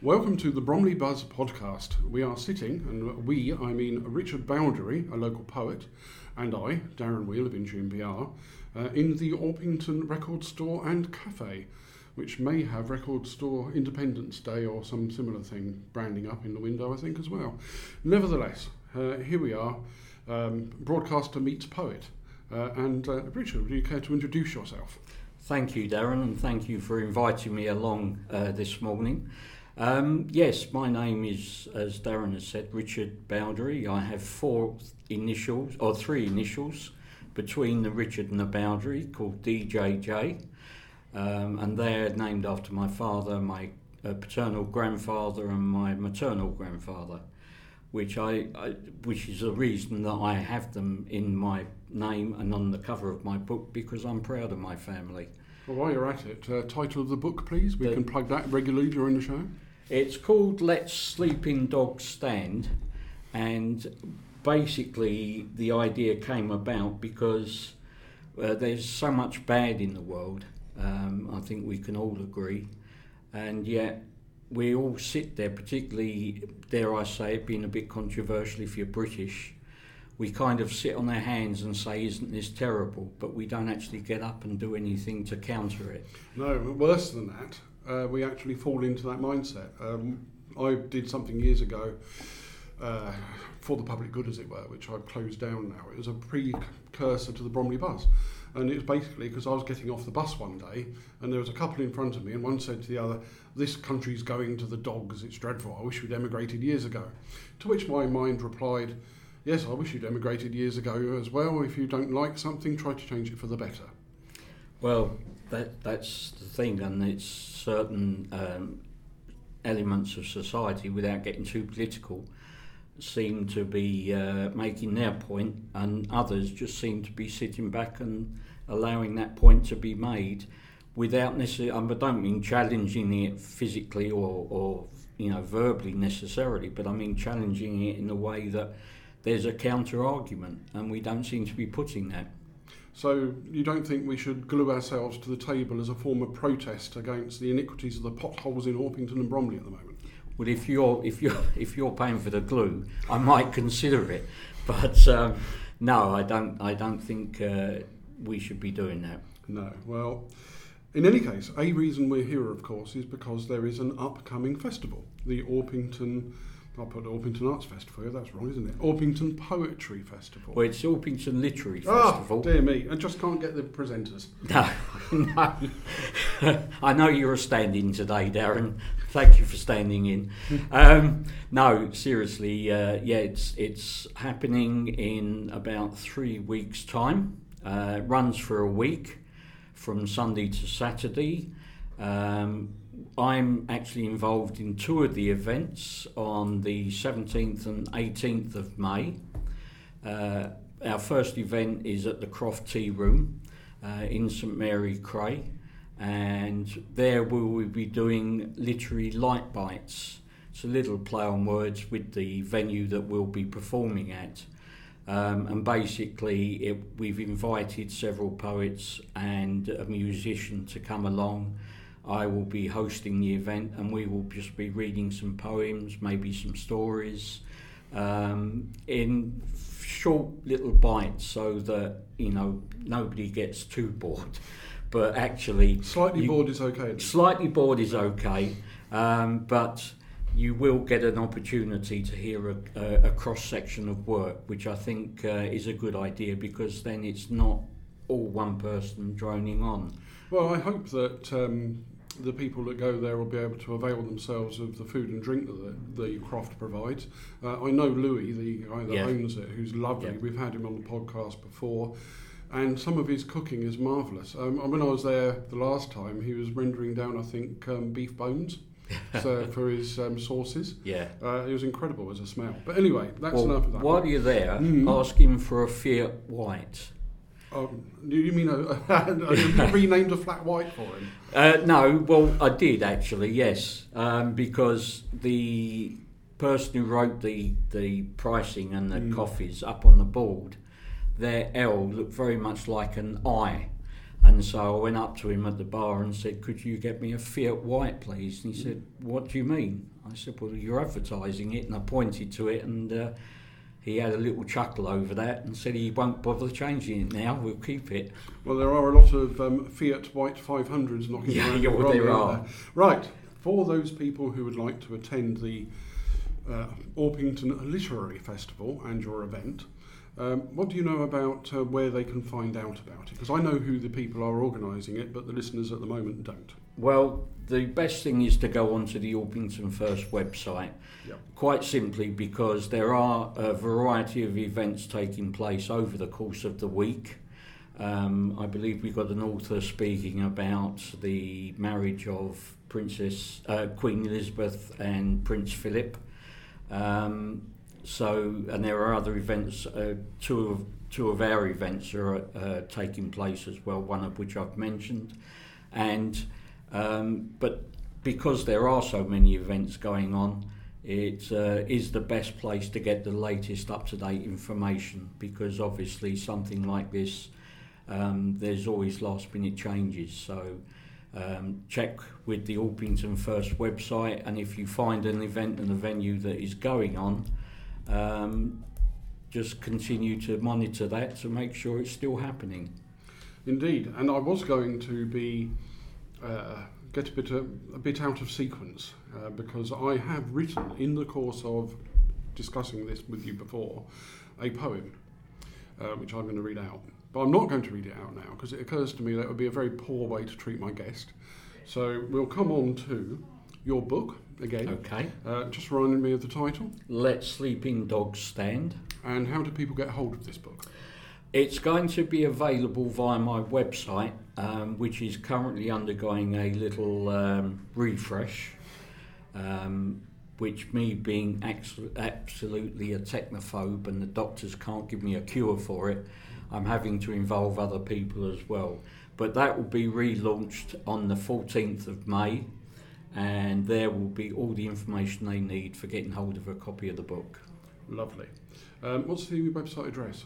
Welcome to the Bromley Buzz podcast. We are sitting, and we, I mean Richard Bowdery, a local poet, and I, Darren Weale of Intune PR, uh, in the Orpington Record Store and Cafe, which may have Record Store Independence Day or some similar thing branding up in the window, I think, as well. Nevertheless, uh, here we are, um, broadcaster meets poet. Uh, and uh, Richard, would you care to introduce yourself? Thank you, Darren, and thank you for inviting me along uh, this morning. Um, yes, my name is, as Darren has said, Richard Bowdery. I have four initials, or three initials, between the Richard and the Bowdery, called DJJ. Um, and they're named after my father, my uh, paternal grandfather, and my maternal grandfather, which I, I, which is a reason that I have them in my name and on the cover of my book because I'm proud of my family. Well, while you're at it, uh, title of the book, please. We the, can plug that regularly during the show. It's called Let Sleeping Dogs Stand, and basically the idea came about because uh, there's so much bad in the world. Um, I think we can all agree, and yet we all sit there, particularly, dare I say it, being a bit controversial if you're British. We kind of sit on our hands and say, Isn't this terrible? But we don't actually get up and do anything to counter it. No, worse than that, uh, we actually fall into that mindset. Um, I did something years ago uh, for the public good, as it were, which I've closed down now. It was a precursor to the Bromley Buzz. And it was basically because I was getting off the bus one day and there was a couple in front of me, and one said to the other, This country's going to the dogs, it's dreadful. I wish we'd emigrated years ago. To which my mind replied, Yes, I wish you'd emigrated years ago as well. If you don't like something, try to change it for the better. Well, that that's the thing, and it's certain um, elements of society, without getting too political, seem to be uh, making their point, and others just seem to be sitting back and allowing that point to be made without necessarily. I don't mean challenging it physically or, or you know verbally necessarily, but I mean challenging it in a way that there's a counter argument, and we don't seem to be putting that. So you don't think we should glue ourselves to the table as a form of protest against the iniquities of the potholes in Orpington and Bromley at the moment? Well, if you're if you're if you're paying for the glue, I might consider it, but um, no, I don't. I don't think uh, we should be doing that. No. Well, in any case, a reason we're here, of course, is because there is an upcoming festival, the Orpington I'll put Orpington Arts Festival. That's wrong, isn't it? Orpington Poetry Festival. Well, it's Orpington Literary oh, Festival. dear me! I just can't get the presenters. No, no. I know you're a stand-in today, Darren. Thank you for standing in. Um, no, seriously, uh, yeah, it's it's happening in about three weeks' time. Uh, runs for a week, from Sunday to Saturday. Um, I'm actually involved in two of the events on the 17th and 18th of May. Uh, our first event is at the Croft Tea Room uh, in St Mary Cray, and there we will be doing literary light bites. It's a little play on words with the venue that we'll be performing at. Um, and basically, it, we've invited several poets and a musician to come along I will be hosting the event and we will just be reading some poems, maybe some stories, um, in short little bites so that, you know, nobody gets too bored. But actually, slightly you, bored is okay. Slightly bored is okay, um, but you will get an opportunity to hear a, a, a cross section of work, which I think uh, is a good idea because then it's not all one person droning on. Well, I hope that um, the people that go there will be able to avail themselves of the food and drink that the, the Croft provides. Uh, I know Louis, the guy that yeah. owns it, who's lovely. Yeah. We've had him on the podcast before. And some of his cooking is marvellous. Um, when I was there the last time, he was rendering down, I think, um, beef bones. so for his um, sauces. Yeah. Uh, it was incredible as a smell. But anyway, that's well, enough of that. While you're there, mm. ask him for a Fiat White. Um, you mean a, a, a renamed a flat white for him? Uh, no, well, I did actually, yes, um, because the person who wrote the the pricing and the mm. coffees up on the board, their L looked very much like an I, And so I went up to him at the bar and said, Could you get me a Fiat White, please? And he said, What do you mean? I said, Well, you're advertising it. And I pointed to it, and uh, he had a little chuckle over that and said he won't bother changing it now, we'll keep it. Well, there are a lot of um, Fiat White 500s knocking Yeah, around. yeah, well, there are. Right, for those people who would like to attend the uh, Orpington Literary Festival and your event, um, what do you know about uh, where they can find out about it? Because I know who the people are organising it, but the listeners at the moment don't. Well, the best thing is to go onto the Orpington First website, Yep. quite simply because there are a variety of events taking place over the course of the week. Um, I believe we've got an author speaking about the marriage of Princess uh, Queen Elizabeth and Prince Philip. Um, so, and there are other events. Uh, two of two of our events are uh, taking place as well. One of which I've mentioned, and um, but because there are so many events going on, it uh, is the best place to get the latest up to date information. Because obviously, something like this, um, there's always last minute changes. So. Um, check with the Orpington First website, and if you find an event and a venue that is going on, um, just continue to monitor that to make sure it's still happening. Indeed, and I was going to be uh, get a bit a, a bit out of sequence uh, because I have written in the course of discussing this with you before a poem uh, which I'm going to read out. But I'm not going to read it out now because it occurs to me that would be a very poor way to treat my guest. So we'll come on to your book again. Okay. Uh, just reminding me of the title Let Sleeping Dogs Stand. and how do people get hold of this book? It's going to be available via my website, um, which is currently undergoing a little um, refresh. Um, which, me being ex- absolutely a technophobe and the doctors can't give me a cure for it, I'm having to involve other people as well. But that will be relaunched on the 14th of May, and there will be all the information they need for getting hold of a copy of the book. Lovely. Um, what's the website address?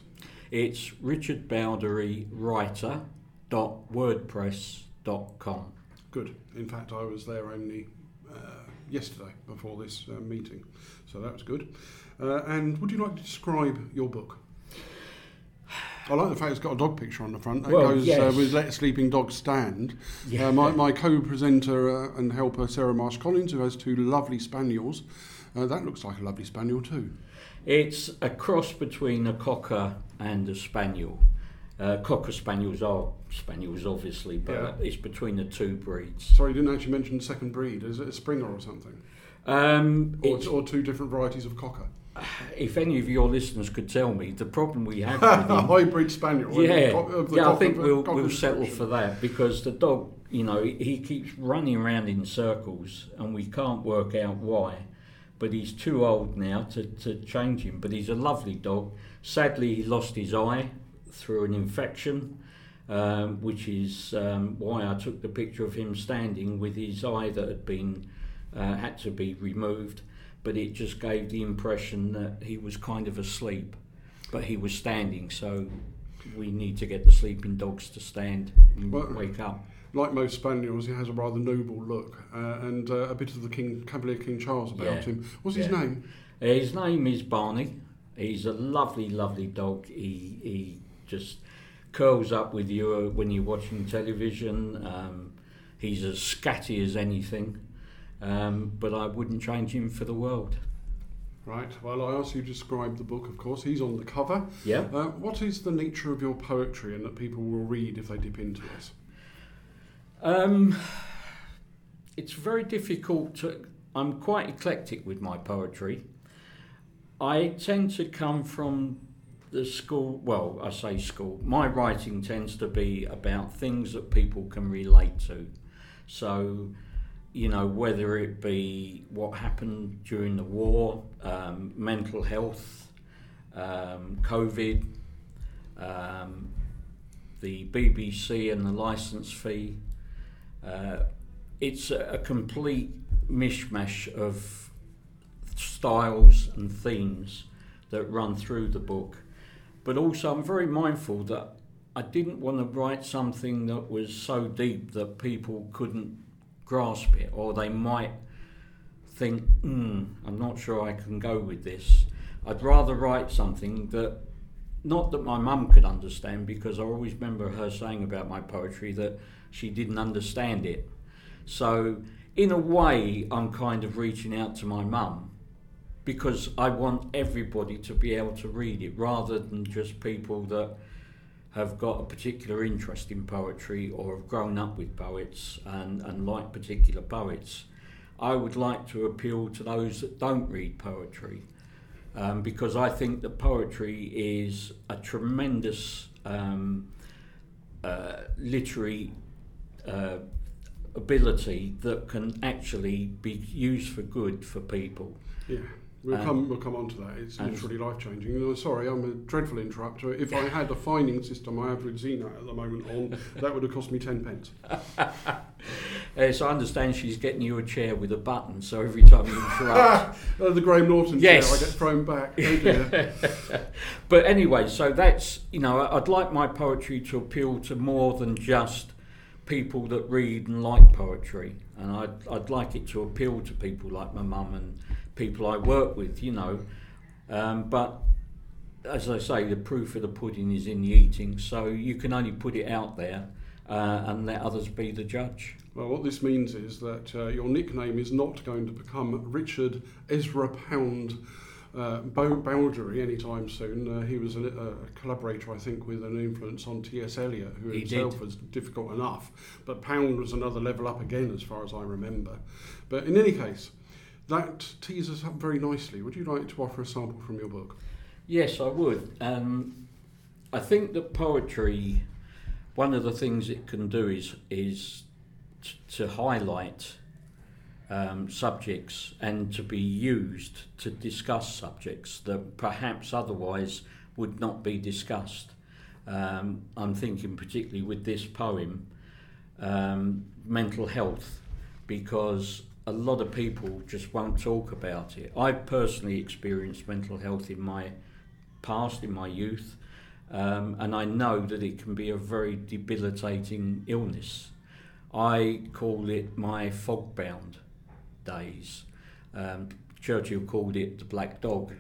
It's richardbowdery.writer.wordpress.com. Good. In fact, I was there only uh, yesterday before this uh, meeting, so that was good. Uh, and would you like to describe your book? I like the fact it's got a dog picture on the front. That Well, goes uh, with Let Sleeping Dogs Stand. Yeah. Uh, my, my co-presenter uh, and helper Sarah Marsh Collins, who has two lovely spaniels. Uh, that looks like a lovely spaniel too. It's a cross between a cocker and a spaniel. Uh, cocker spaniels are spaniels, obviously, but Yeah. it's between the two breeds. Sorry, you didn't actually mention the second breed. Is it a Springer or something? Um, Or, it's- or two different varieties of cocker? if any of your listeners could tell me, the problem we have with a him hybrid spaniel. yeah, Co- yeah, I think we'll we'll settle for that because the dog, you know, he- he keeps running around in circles and we can't work out why. But he's too old now to, to change him. But he's a lovely dog. Sadly, he lost his eye through an infection, um, which is um, why I took the picture of him standing with his eye that had been uh, had to be removed. But it just gave the impression that he was kind of asleep, but he was standing. So we need to get the sleeping dogs to stand and Well- wake up. Like most spaniels, he has a rather noble look uh, and uh, a bit of the King Cavalier King Charles about Yeah. him. What's his name? Uh, His name is Barney. He's a lovely, lovely dog. He he just curls up with you uh, when you're watching television. Um, he's as scatty as anything, um, but I wouldn't change him for the world. Right. Well, I asked you to describe the book. Of course, he's on the cover. Yeah. Uh, what is the nature of your poetry, and that people will read if they dip into it? Um, it's very difficult to. I'm quite eclectic with my poetry. I tend to come from the school. Well, I say school. My writing tends to be about things that people can relate to. So, you know, whether it be what happened during the war, um, mental health, um, COVID, um, the BBC and the license fee. Uh, it's a, a complete mishmash of styles and themes that run through the book. But also, I'm very mindful that I didn't want to write something that was so deep that people couldn't grasp it, or they might think, hmm, I'm not sure I can go with this. I'd rather write something that, not that my mum could understand, because I always remember her saying about my poetry that she didn't understand it. So, in a way, I'm kind of reaching out to my mum because I want everybody to be able to read it rather than just people that have got a particular interest in poetry or have grown up with poets and, and like particular poets. I would like to appeal to those that don't read poetry um, because I think that poetry is a tremendous um, uh, literary uh, ability that can actually be used for good for people. Yeah. We'll um, come. We'll come on to that. It's literally life changing. sorry, I'm a dreadful interrupter. If I had a fining system I have with Zena at the moment on, that would have cost me ten pence. yes, I understand she's getting you a chair with a button, so every time you interrupt, uh, the Graham Norton yes. chair, I get thrown back. Oh but anyway, so that's you know, I'd like my poetry to appeal to more than just people that read and like poetry, and I'd I'd like it to appeal to people like my mum and people I work with, you know. Um, but as I say, the proof of the pudding is in the eating, so you can only put it out there uh, and let others be the judge. Well, what this means is that uh, your nickname is not going to become Richard Ezra Pound uh, Bowdlery anytime soon. Uh, he was a, a, collaborator, I think, with an influence on T.S. Eliot, who he himself did. was difficult enough. But Pound was another level up again, as far as I remember. But in any case, that tees us up very nicely. Would you like to offer a sample from your book? Yes, I would. Um, I think that poetry, one of the things it can do is is t- to highlight um, subjects and to be used to discuss subjects that perhaps otherwise would not be discussed. Um, I'm thinking particularly with this poem, um, mental health, because a lot of people just won't talk about it. I personally experienced mental health in my past, in my youth, um, and I know that it can be a very debilitating illness. I call it my fog bound days. Um, Churchill called it the black dog.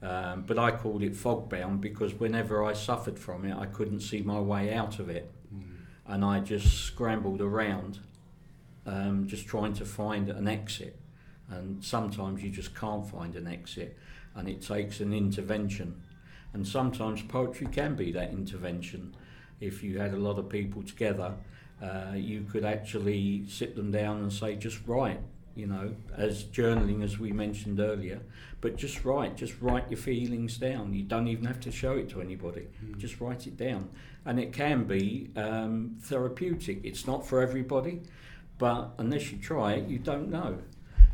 Um, but I called it fog bound because whenever I suffered from it, I couldn't see my way out of it. Mm. And I just scrambled around um, just trying to find an exit. And sometimes you just can't find an exit, and it takes an intervention. And sometimes poetry can be that intervention. If you had a lot of people together, uh, you could actually sit them down and say, just write, you know, as journaling as we mentioned earlier. But just write, just write your feelings down. You don't even have to show it to anybody. Mm. Just write it down. And it can be um, therapeutic. It's not for everybody but unless you try it, you don't know.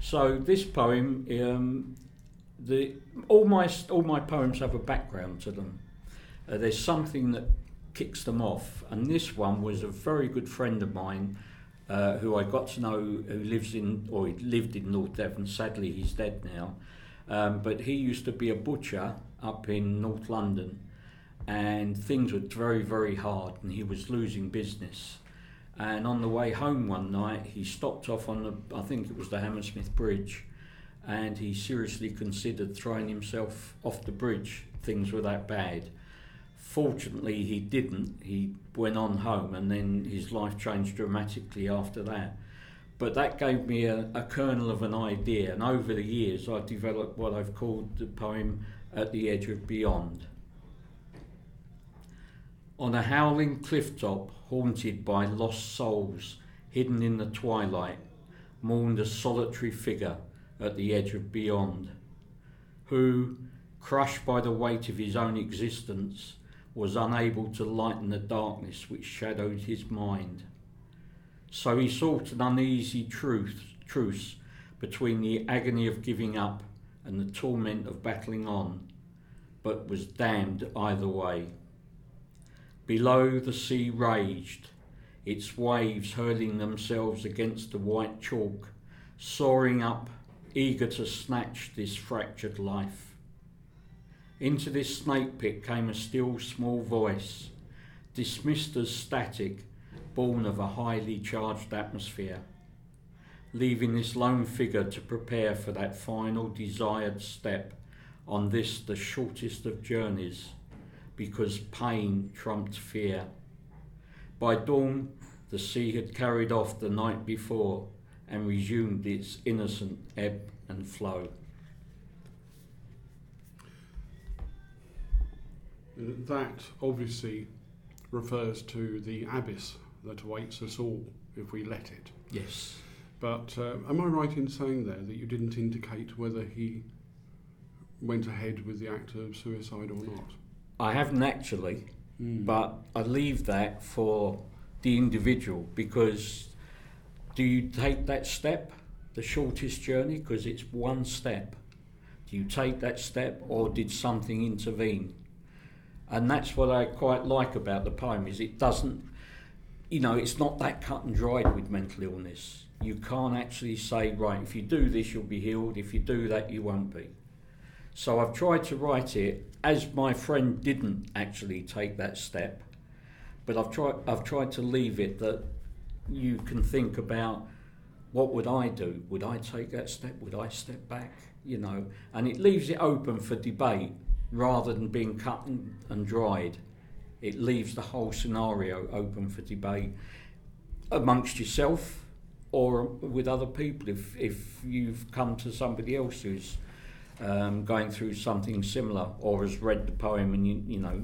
So this poem, um, the all my all my poems have a background to them. Uh, there's something that kicks them off, and this one was a very good friend of mine. Uh, who I got to know, who lives in or lived in North Devon. Sadly, he's dead now. Um, but he used to be a butcher up in North London, and things were very, very hard, and he was losing business. And on the way home one night, he stopped off on the, I think it was the Hammersmith Bridge, and he seriously considered throwing himself off the bridge. Things were that bad. Fortunately, he didn't. He went on home, and then his life changed dramatically after that. But that gave me a, a kernel of an idea, and over the years, I've developed what I've called the poem At the Edge of Beyond. On a howling cliff top, haunted by lost souls, hidden in the twilight, mourned a solitary figure at the edge of beyond, who, crushed by the weight of his own existence, was unable to lighten the darkness which shadowed his mind. So he sought an uneasy truth, truce between the agony of giving up and the torment of battling on, but was damned either way. Below the sea raged, its waves hurling themselves against the white chalk, soaring up, eager to snatch this fractured life. Into this snake pit came a still small voice, dismissed as static, born of a highly charged atmosphere, leaving this lone figure to prepare for that final desired step on this, the shortest of journeys, because pain trumped fear. By dawn, the sea had carried off the night before and resumed its innocent ebb and flow. That obviously refers to the abyss that awaits us all if we let it. Yes. But uh, am I right in saying there that you didn't indicate whether he went ahead with the act of suicide or not? I haven't actually, mm. but I leave that for the individual because do you take that step, the shortest journey, because it's one step? Do you take that step or did something intervene? And that's what I quite like about the poem is it doesn't you know, it's not that cut and dried with mental illness. You can't actually say, right, if you do this, you'll be healed. If you do that, you won't be. So I've tried to write it as my friend didn't actually take that step, but I've tried I've tried to leave it that you can think about what would I do? Would I take that step? Would I step back? You know, and it leaves it open for debate rather than being cut and, dried. It leaves the whole scenario open for debate amongst yourself or with other people. If if you've come to somebody else who's um, going through something similar or has read the poem and you, you know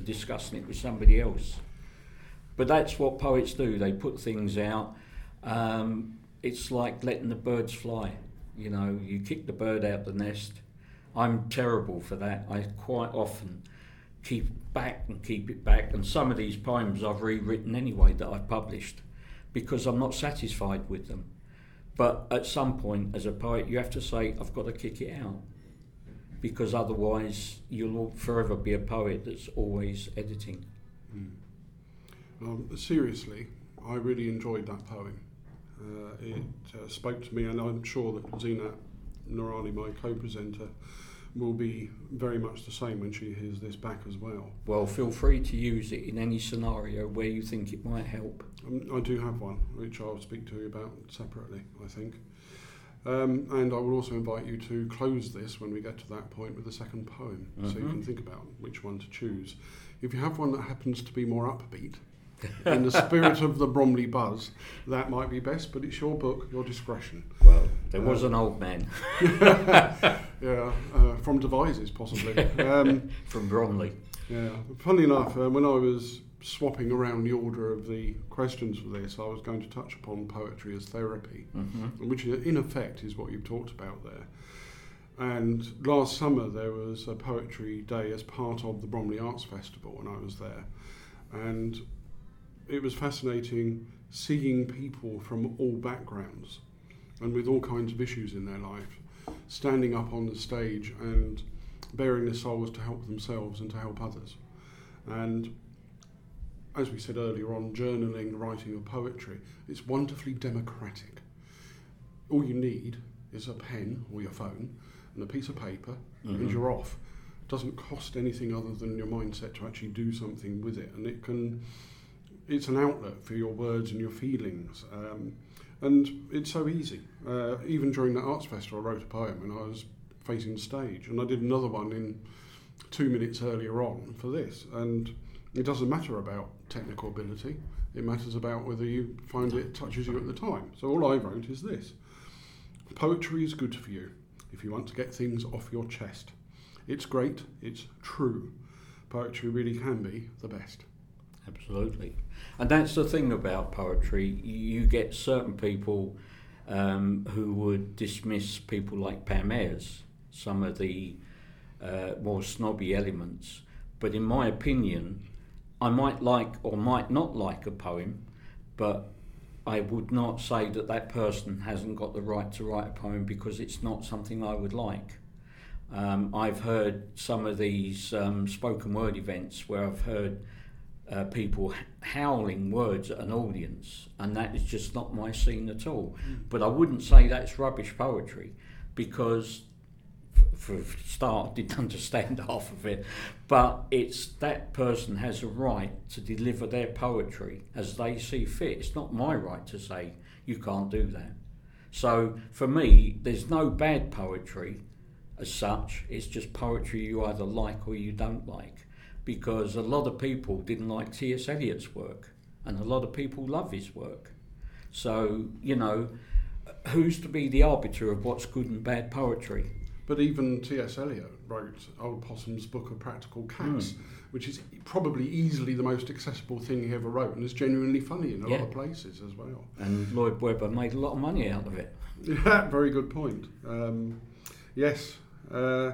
discussing it with somebody else. But that's what poets do. They put things out. Um, it's like letting the birds fly. You know, you kick the bird out the nest. I'm terrible for that. I quite often keep back and keep it back. And some of these poems I've rewritten anyway that I've published because I'm not satisfied with them. But at some point, as a poet, you have to say, I've got to kick it out. Because otherwise, you'll forever be a poet that's always editing. Mm. Um, seriously, I really enjoyed that poem. Uh, it uh, spoke to me, and I'm sure that Zina Noorani, my co presenter, will be very much the same when she hears this back as well. Well, feel free to use it in any scenario where you think it might help. Um, I do have one, which I'll speak to you about separately, I think. Um, and I will also invite you to close this when we get to that point with the second poem, mm-hmm. so you mm-hmm. can think about which one to choose. If you have one that happens to be more upbeat, in the spirit of the Bromley buzz, that might be best, but it's your book, your discretion. Well, there was an old man. yeah, uh, from Devizes, possibly. Um, from Bromley. Yeah. Funny enough, uh, when I was swapping around the order of the questions for this, I was going to touch upon poetry as therapy, mm-hmm. which in effect is what you've talked about there. And last summer there was a poetry day as part of the Bromley Arts Festival, and I was there. And it was fascinating seeing people from all backgrounds and with all kinds of issues in their life standing up on the stage and bearing their souls to help themselves and to help others. And as we said earlier on, journaling, writing of poetry, it's wonderfully democratic. All you need is a pen or your phone and a piece of paper, mm-hmm. and you're off. It doesn't cost anything other than your mindset to actually do something with it, and it can it's an outlet for your words and your feelings. Um, and it's so easy. Uh, even during the arts festival, I wrote a poem and I was facing the stage, and I did another one in two minutes earlier on for this. And it doesn't matter about technical ability; it matters about whether you find it touches you at the time. So all I wrote is this: poetry is good for you if you want to get things off your chest. It's great. It's true. Poetry really can be the best. Absolutely. And that's the thing about poetry. You get certain people um, who would dismiss people like Pam some of the uh, more snobby elements. But in my opinion, I might like or might not like a poem, but I would not say that that person hasn't got the right to write a poem because it's not something I would like. Um, I've heard some of these um, spoken word events where I've heard uh, people howling words at an audience, and that is just not my scene at all. Mm. But I wouldn't say that's rubbish poetry because f- for a start, I didn't understand half of it. But it's that person has a right to deliver their poetry as they see fit. It's not my right to say you can't do that. So for me, there's no bad poetry as such. It's just poetry you either like or you don't like. Because a lot of people didn't like T.S. Eliot's work, and a lot of people love his work. So, you know, who's to be the arbiter of what's good and bad poetry? But even T.S. Eliot wrote Old Possum's Book of Practical Cats, mm. which is probably easily the most accessible thing he ever wrote, and is genuinely funny in a yeah. lot of places as well. And Lloyd Webber made a lot of money out of it. Yeah, very good point. Um, yes. Uh,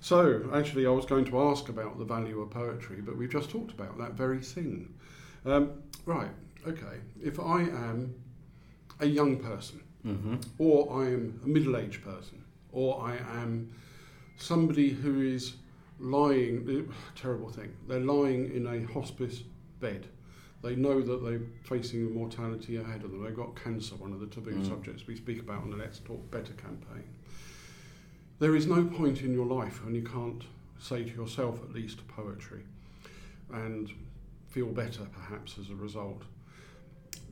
so, actually, I was going to ask about the value of poetry, but we've just talked about that very thing. Um, right, okay. If I am a young person, mm-hmm. or I am a middle aged person, or I am somebody who is lying, uh, terrible thing, they're lying in a hospice bed. They know that they're facing mortality ahead of them. They've got cancer, one of the taboo mm. subjects we speak about on the Let's Talk Better campaign. There is no point in your life when you can't say to yourself at least poetry and feel better perhaps as a result.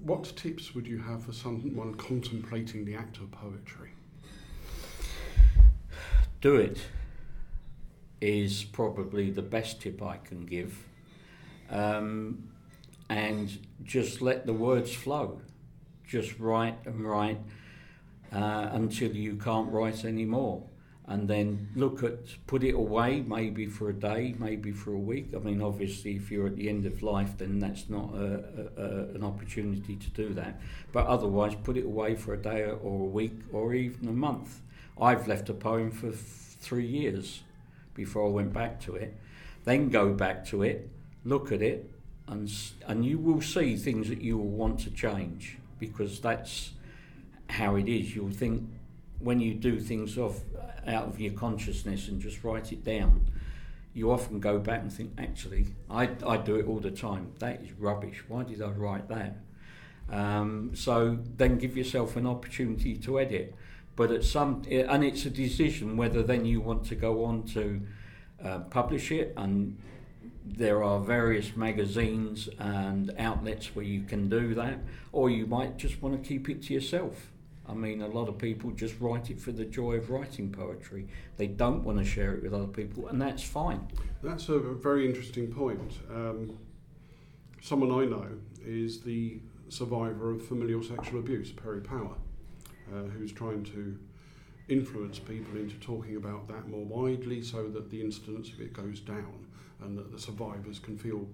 What tips would you have for someone contemplating the act of poetry? do it is probably the best tip I can give. Um, and just let the words flow. Just write and write uh, until you can't write anymore. And then look at, put it away maybe for a day, maybe for a week. I mean, obviously, if you're at the end of life, then that's not a, a, a, an opportunity to do that. But otherwise, put it away for a day or a week or even a month I've left a poem for three years before I went back to it. Then go back to it, look at it, and and you will see things that you will want to change because that's how it is. You'll think when you do things off out of your consciousness and just write it down. You often go back and think, actually, I, I do it all the time. That is rubbish. Why did I write that? Um, so then give yourself an opportunity to edit. But at some, and it's a decision whether then you want to go on to uh, publish it, and there are various magazines and outlets where you can do that, or you might just want to keep it to yourself. I mean, a lot of people just write it for the joy of writing poetry. They don't want to share it with other people, and that's fine. That's a very interesting point. Um, someone I know is the survivor of familial sexual abuse, Perry Power uh, who's trying to influence people into talking about that more widely so that the incidence of it goes down and that the survivors can feel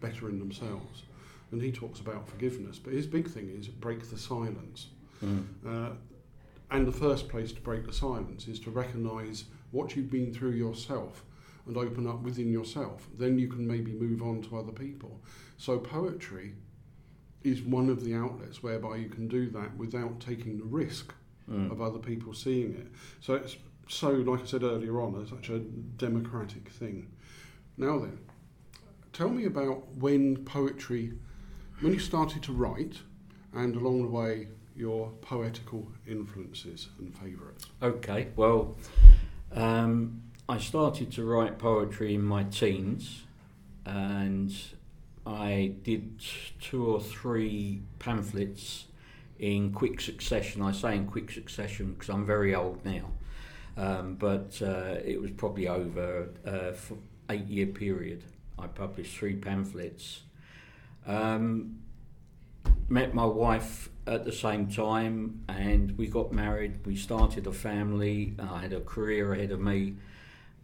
better in themselves. And he talks about forgiveness, but his big thing is break the silence. Mm. Uh, and the first place to break the silence is to recognise what you've been through yourself and open up within yourself. Then you can maybe move on to other people. So poetry is one of the outlets whereby you can do that without taking the risk mm. of other people seeing it. So it's so, like I said earlier on, it's such a democratic thing. Now then, tell me about when poetry, when you started to write, and along the way your poetical influences and favourites. Okay, well, um, I started to write poetry in my teens, and I did two or three pamphlets in quick succession. I say in quick succession because I'm very old now, um, but uh, it was probably over a eight year period. I published three pamphlets. Um, met my wife at the same time and we got married. We started a family. I had a career ahead of me,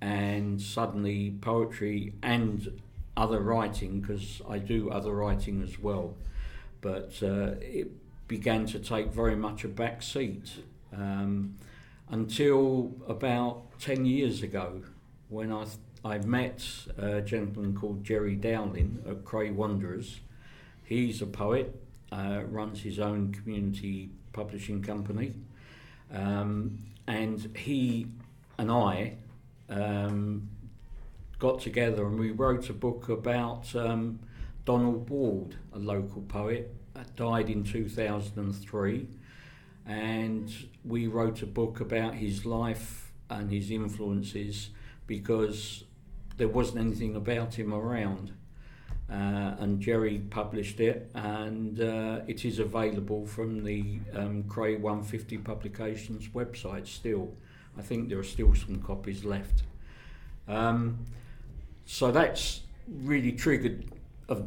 and suddenly poetry and other writing because I do other writing as well, but uh, it began to take very much a back seat um, until about 10 years ago when I, th- I met a gentleman called Jerry Dowlen at Cray Wanderers. He's a poet, uh, runs his own community publishing company, um, and he and I um, got together and we wrote a book about um, Donald Ward, a local poet, died in 2003. And we wrote a book about his life and his influences because there wasn't anything about him around. Uh, and Jerry published it, and uh, it is available from the um, Cray 150 Publications website still. I think there are still some copies left. Um, so that's really triggered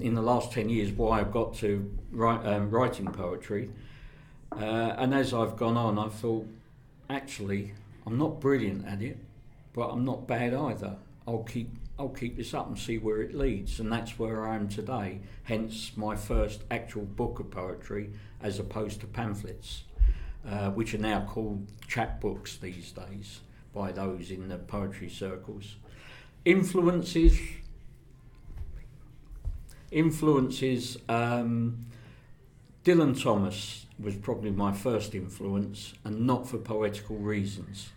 in the last 10 years why I've got to write, um, writing poetry. Uh, and as I've gone on, I thought, actually, I'm not brilliant at it, but I'm not bad either. I'll keep I'll keep this up and see where it leads, and that's where I am today. Hence my first actual book of poetry, as opposed to pamphlets, uh, which are now called chapbooks these days by those in the poetry circles. Influences. Influences. Um, Dylan Thomas was probably my first influence, and not for poetical reasons.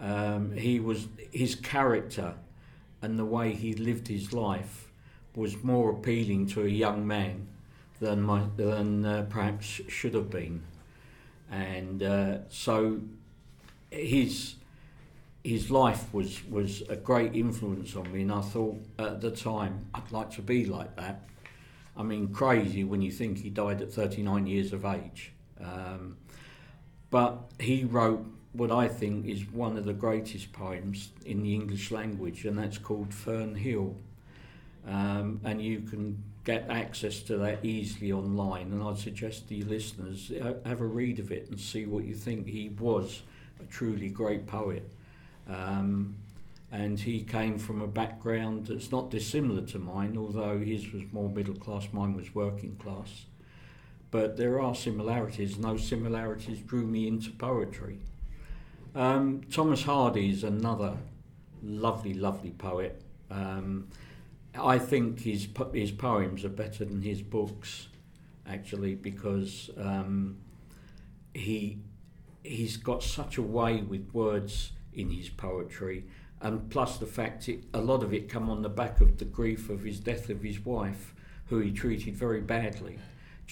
Um, he was his character and the way he lived his life was more appealing to a young man than my, than uh, perhaps should have been, and uh, so his his life was was a great influence on me, and I thought at the time I'd like to be like that. I mean, crazy when you think he died at 39 years of age. Um, but he wrote what I think is one of the greatest poems in the English language, and that's called Fern Hill. Um, and you can get access to that easily online. And I'd suggest your listeners uh, have a read of it and see what you think. He was a truly great poet. Um, and he came from a background that's not dissimilar to mine, although his was more middle class, mine was working class. But there are similarities, and those similarities drew me into poetry. Um, Thomas Hardy is another lovely, lovely poet. Um, I think his his poems are better than his books, actually, because um, he he's got such a way with words in his poetry, and plus the fact it, a lot of it come on the back of the grief of his death of his wife, who he treated very badly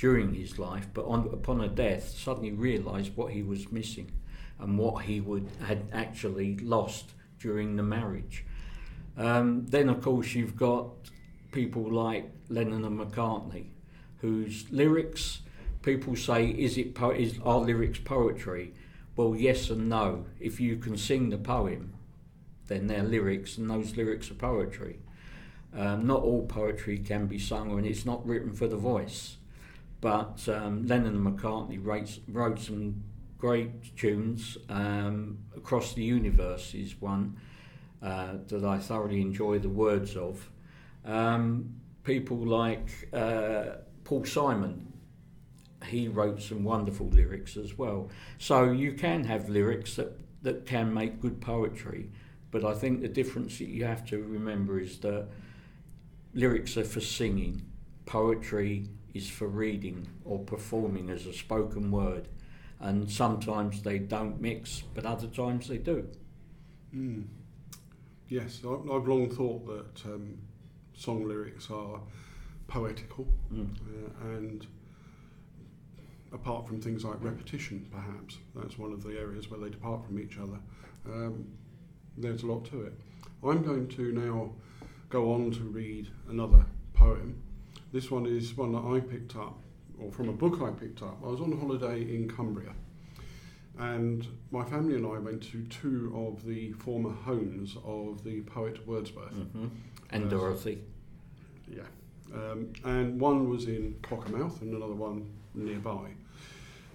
during his life, but on, upon a death suddenly realised what he was missing and what he would had actually lost during the marriage. Um, then, of course, you've got people like Lennon and McCartney, whose lyrics people say, "Is it po- is are lyrics poetry?" Well, yes and no. If you can sing the poem, then they're lyrics, and those lyrics are poetry. Um, not all poetry can be sung, and it's not written for the voice. But um, Lennon and McCartney wrote, wrote some great tunes. Um, Across the Universe is one uh, that I thoroughly enjoy the words of. Um, people like uh, Paul Simon, he wrote some wonderful lyrics as well. So you can have lyrics that, that can make good poetry, but I think the difference that you have to remember is that lyrics are for singing, poetry is for reading or performing as a spoken word and sometimes they don't mix, but other times they do. Mm. Yes, I've long thought that um, song lyrics are poetical, mm. uh, and apart from things like repetition, perhaps that's one of the areas where they depart from each other. Um, there's a lot to it. I'm going to now go on to read another poem. This one is one that I picked up or from a book I picked up. I was on holiday in Cumbria, and my family and I went to two of the former homes of the poet Wordsworth. Mm-hmm. And uh, Dorothy. Yeah. Um, and one was in Cockermouth and another one nearby.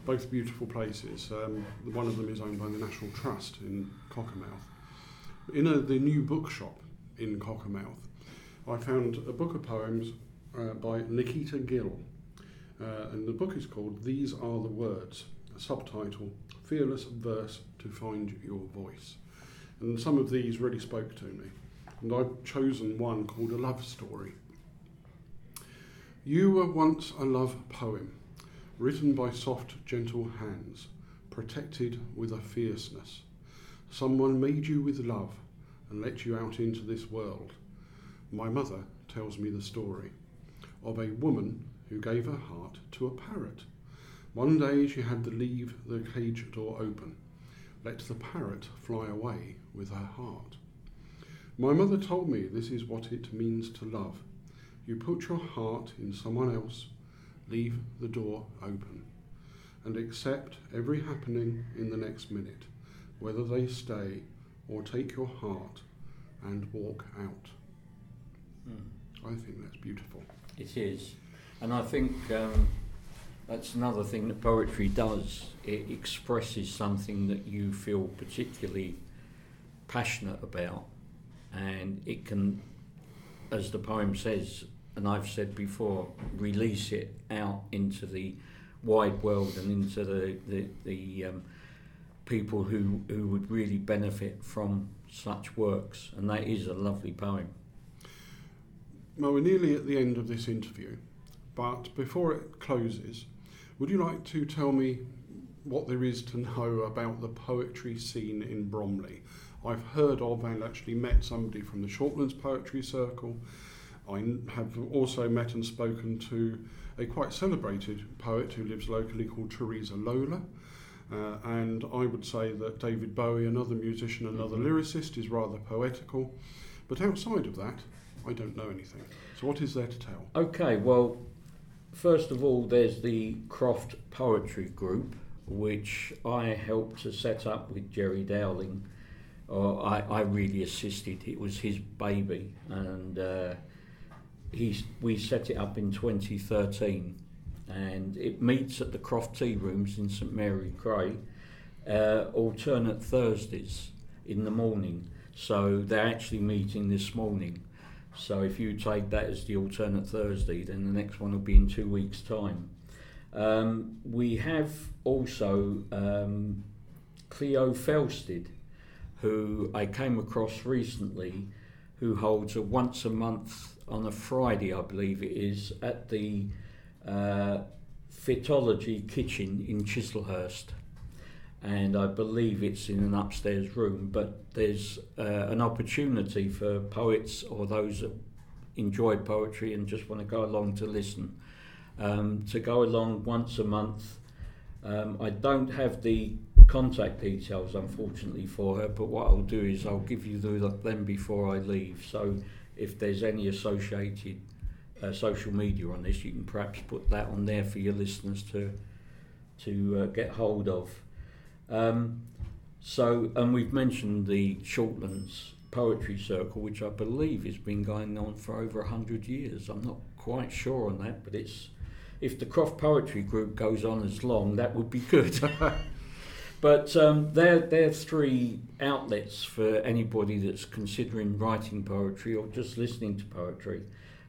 Both beautiful places. Um, one of them is owned by the National Trust in Cockermouth. In a, the new bookshop in Cockermouth, I found a book of poems uh, by Nikita Gill. Uh, and the book is called These Are the Words, a subtitle Fearless Verse to Find Your Voice. And some of these really spoke to me. And I've chosen one called A Love Story. You were once a love poem, written by soft, gentle hands, protected with a fierceness. Someone made you with love and let you out into this world. My mother tells me the story of a woman who gave her heart to a parrot. One day she had to leave the cage door open. let the parrot fly away with her heart. My mother told me this is what it means to love. You put your heart in someone else, leave the door open, and accept every happening in the next minute, whether they stay or take your heart and walk out. Mm. I think that's beautiful. It is. And I think um, that's another thing that poetry does. It expresses something that you feel particularly passionate about. And it can, as the poem says, and I've said before, release it out into the wide world and into the, the, the um, people who, who would really benefit from such works. And that is a lovely poem. Well, we're nearly at the end of this interview, but before it closes, would you like to tell me what there is to know about the poetry scene in Bromley? I've heard of and actually met somebody from the Shortlands Poetry Circle. I have also met and spoken to a quite celebrated poet who lives locally called Theresa Lola. Uh, and I would say that David Bowie, another musician, another mm-hmm. lyricist, is rather poetical. But outside of that, I don't know anything. So, what is there to tell? Okay, well, first of all, there's the Croft Poetry Group, which I helped to set up with Jerry Dowlen. Uh, I, I really assisted. It was his baby, and uh, we set it up in 2013 and it meets at the Croft Tea Rooms in St Mary Cray, uh, alternate Thursdays in the morning. So they're actually meeting this morning. So if you take that as the alternate Thursday, then the next one will be in two weeks' time. Um, we have also um, Cleo Felstead, who I came across recently, who holds a once a month on a Friday, I believe it is, at the uh, Fitology Kitchen in Chislehurst. And I believe it's in an upstairs room, but there's uh, an opportunity for poets or those that enjoy poetry and just want to go along to listen um, to go along once a month. Um, I don't have the contact details, unfortunately, for her, but what I'll do is I'll give you them before I leave. So if there's any associated uh, social media on this, you can perhaps put that on there for your listeners to to uh, get hold of. Um, so, and we've mentioned the Shortlands Poetry Circle, which I believe has been going on for over hundred years. I'm not quite sure on that, but it's if the Croft Poetry Group goes on as long, that would be good. but um, they're, they're three outlets for anybody that's considering writing poetry or just listening to poetry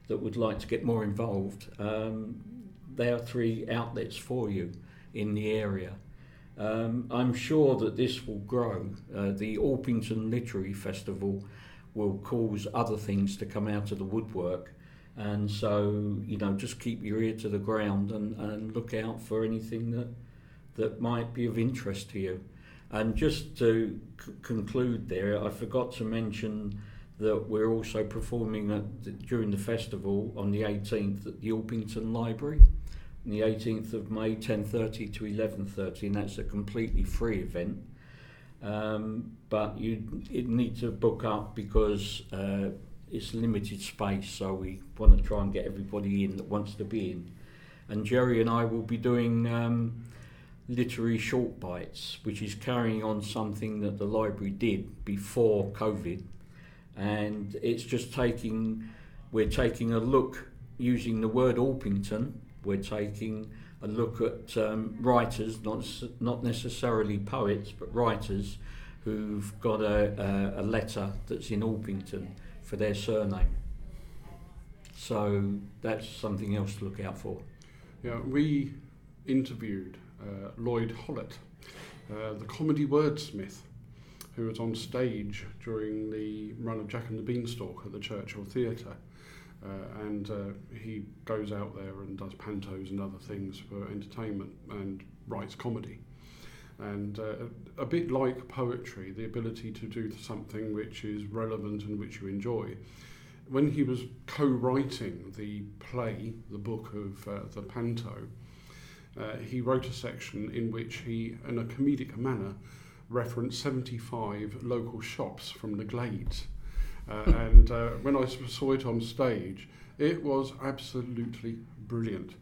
that would like to get more involved, um, there are three outlets for you in the area. Um, I'm sure that this will grow. Uh, the Orpington Literary Festival will cause other things to come out of the woodwork. And so, you know, just keep your ear to the ground and, and look out for anything that, that might be of interest to you. And just to c- conclude there, I forgot to mention that we're also performing the, during the festival on the 18th at the Orpington Library. The 18th of May, 10:30 to 11:30, and that's a completely free event. Um, but you need to book up because uh, it's limited space, so we want to try and get everybody in that wants to be in. And Jerry and I will be doing um, literary short bites, which is carrying on something that the library did before COVID and it's just taking we're taking a look using the word Orpington. We're taking a look at um, writers, not not necessarily poets, but writers who've got a, a, a letter that's in Orpington for their surname. So that's something else to look out for. Yeah, we interviewed uh, Lloyd Hollett, uh, the comedy wordsmith, who was on stage during the run of Jack and the Beanstalk at the Churchill Theatre. Uh, and uh, he goes out there and does pantos and other things for entertainment and writes comedy. And uh, a bit like poetry, the ability to do something which is relevant and which you enjoy. When he was co writing the play, the book of uh, the panto, uh, he wrote a section in which he, in a comedic manner, referenced 75 local shops from the Glades. Uh, and uh, I saw it on stage, it was absolutely brilliant.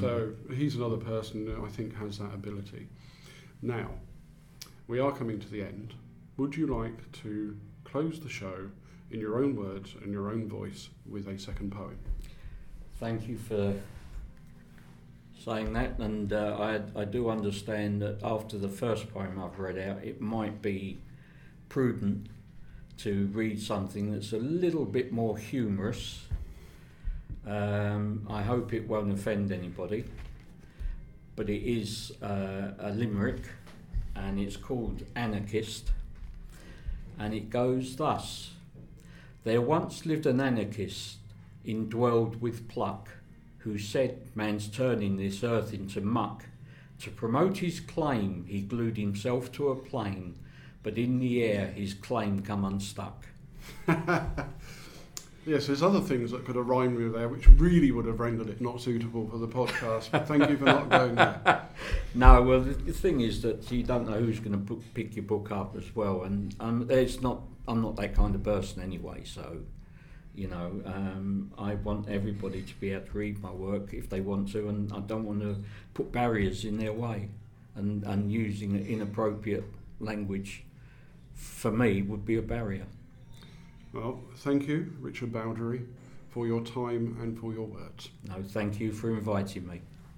So he's another person that I think has that ability. Now, we are coming to the end. Would you like to close the show in your own words and your own voice with a second poem? Thank you for saying that, and uh, I, I do understand that after the first poem I've read out, it might be prudent to read something that's a little bit more humorous. Um, I hope it won't offend anybody, but it is uh, a limerick, and it's called Anarchist, and it goes thus. There once lived an anarchist indwelled with pluck, who said man's turning this earth into muck. To promote his claim, he glued himself to a plane, but in the air his claim come unstuck. Yes, there's other things that could have rhymed with there, which really would have rendered it not suitable for the podcast. But thank you for not going there. No, well, the, the thing is that you don't know who's going to pick your book up as well, and um, it's not. I'm not that kind of person anyway, so you know, um, I want everybody to be able to read my work if they want to, and I don't want to put barriers in their way, and and using inappropriate language for me would be a barrier. Well, thank you, Richard Bowdery, for your time and for your words. No, thank you for inviting me.